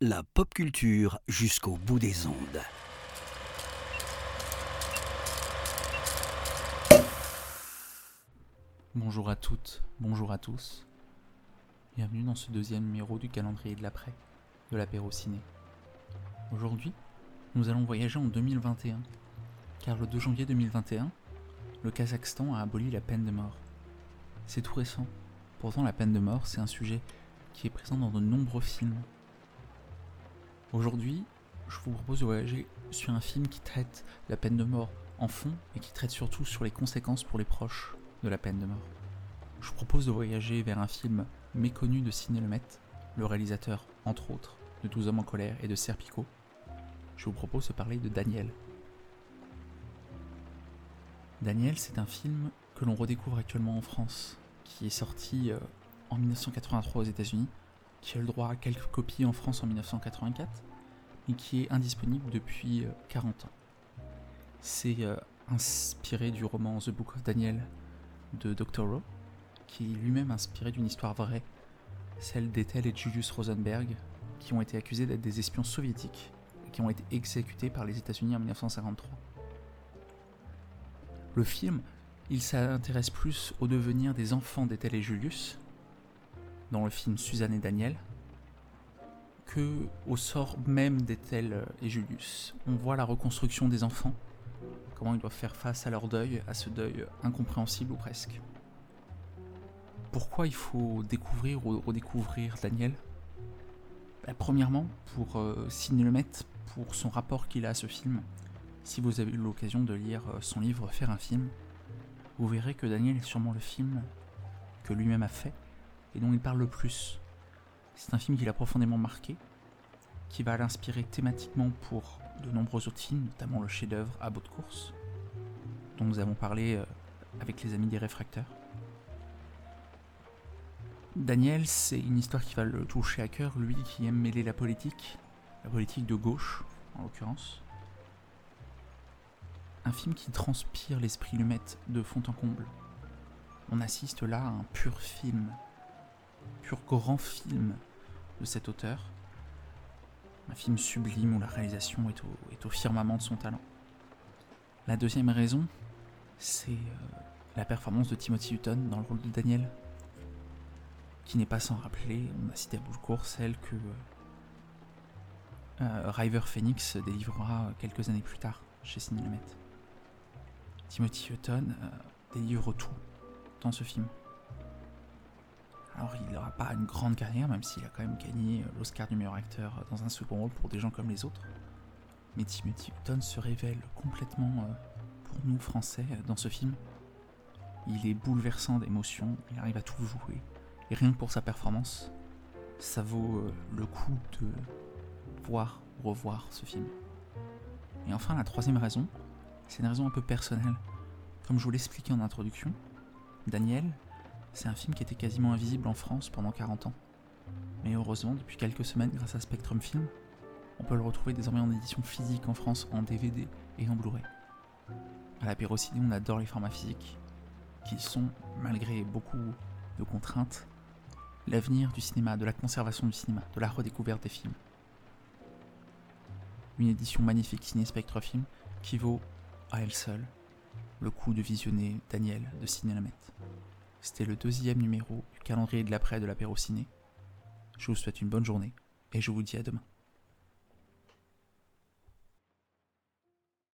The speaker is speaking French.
La pop culture jusqu'au bout des ondes. Bonjour à toutes, bonjour à tous. Bienvenue dans ce deuxième numéro du calendrier de l'après, de l'apéro ciné. Aujourd'hui, nous allons voyager en 2021, car le 2 janvier 2021, le Kazakhstan a aboli la peine de mort. C'est tout récent. Pourtant, la peine de mort, c'est un sujet qui est présent dans de nombreux films. Aujourd'hui, je vous propose de voyager sur un film qui traite la peine de mort en fond et qui traite surtout sur les conséquences pour les proches de la peine de mort. Je vous propose de voyager vers un film méconnu de Ciné le réalisateur, entre autres, de 12 hommes en colère et de Serpico. Je vous propose de parler de Daniel. Daniel, c'est un film que l'on redécouvre actuellement en France, qui est sorti euh, en 1983 aux États-Unis, qui a le droit à quelques copies en France en 1984, et qui est indisponible depuis 40 euh, ans. C'est euh, inspiré du roman The Book of Daniel de Dr. Rowe, qui est lui-même inspiré d'une histoire vraie, celle d'Ethel et Julius Rosenberg, qui ont été accusés d'être des espions soviétiques et qui ont été exécutés par les États-Unis en 1953. Le film, il s'intéresse plus au devenir des enfants d'Ethel et Julius, dans le film Suzanne et Daniel, que au sort même d'Ethel et Julius. On voit la reconstruction des enfants, comment ils doivent faire face à leur deuil, à ce deuil incompréhensible ou presque. Pourquoi il faut découvrir ou redécouvrir Daniel? Bah, Premièrement, pour euh, le mettre pour son rapport qu'il a à ce film. Si vous avez eu l'occasion de lire euh, son livre Faire un film, vous verrez que Daniel est sûrement le film que lui-même a fait et dont il parle le plus. C'est un film qui l'a profondément marqué, qui va l'inspirer thématiquement pour de nombreux autres films, notamment le chef-d'œuvre À bout de course, dont nous avons parlé euh, avec les amis des réfracteurs. Daniel, c'est une histoire qui va le toucher à cœur, lui qui aime mêler la politique, la politique de gauche en l'occurrence. Un film qui transpire l'esprit Lumet de fond en comble. On assiste là à un pur film, pur grand film de cet auteur. Un film sublime où la réalisation est au, firmament de son talent. La deuxième raison, c'est euh, la performance de Timothy Hutton dans le rôle de Daniel, qui n'est pas sans rappeler, on a cité à bout de cours, celle que euh, River Phoenix délivrera quelques années plus tard chez Cinélumet. Timothy Hutton euh, délivre tout dans ce film. Il n'aura pas une grande carrière, même s'il a quand même gagné l'Oscar du meilleur acteur dans un second rôle pour des gens comme les autres. Mais Timothy Hutton se révèle complètement euh, pour nous Français dans ce film. Il est bouleversant d'émotions, il arrive à tout jouer. Et rien que pour sa performance, ça vaut euh, le coup de voir ou revoir ce film. Et enfin, la troisième raison, c'est une raison un peu personnelle. Comme je vous l'expliquais en introduction, Daniel, c'est un film qui était quasiment invisible en France pendant 40 ans. Mais heureusement, depuis quelques semaines, grâce à Spectrum Film, on peut le retrouver désormais en édition physique en France, en DVD et en Blu-ray. À la Pérociné, on adore les formats physiques, qui sont, malgré beaucoup de contraintes, l'avenir du cinéma, de la conservation du cinéma, de la redécouverte des films. Une édition magnifique signée Spectre Film qui vaut à elle seule le coup de visionner Daniel de Ciné C'était le deuxième numéro du calendrier de l'après de l'apéro ciné. Je vous souhaite une bonne journée et je vous dis à demain.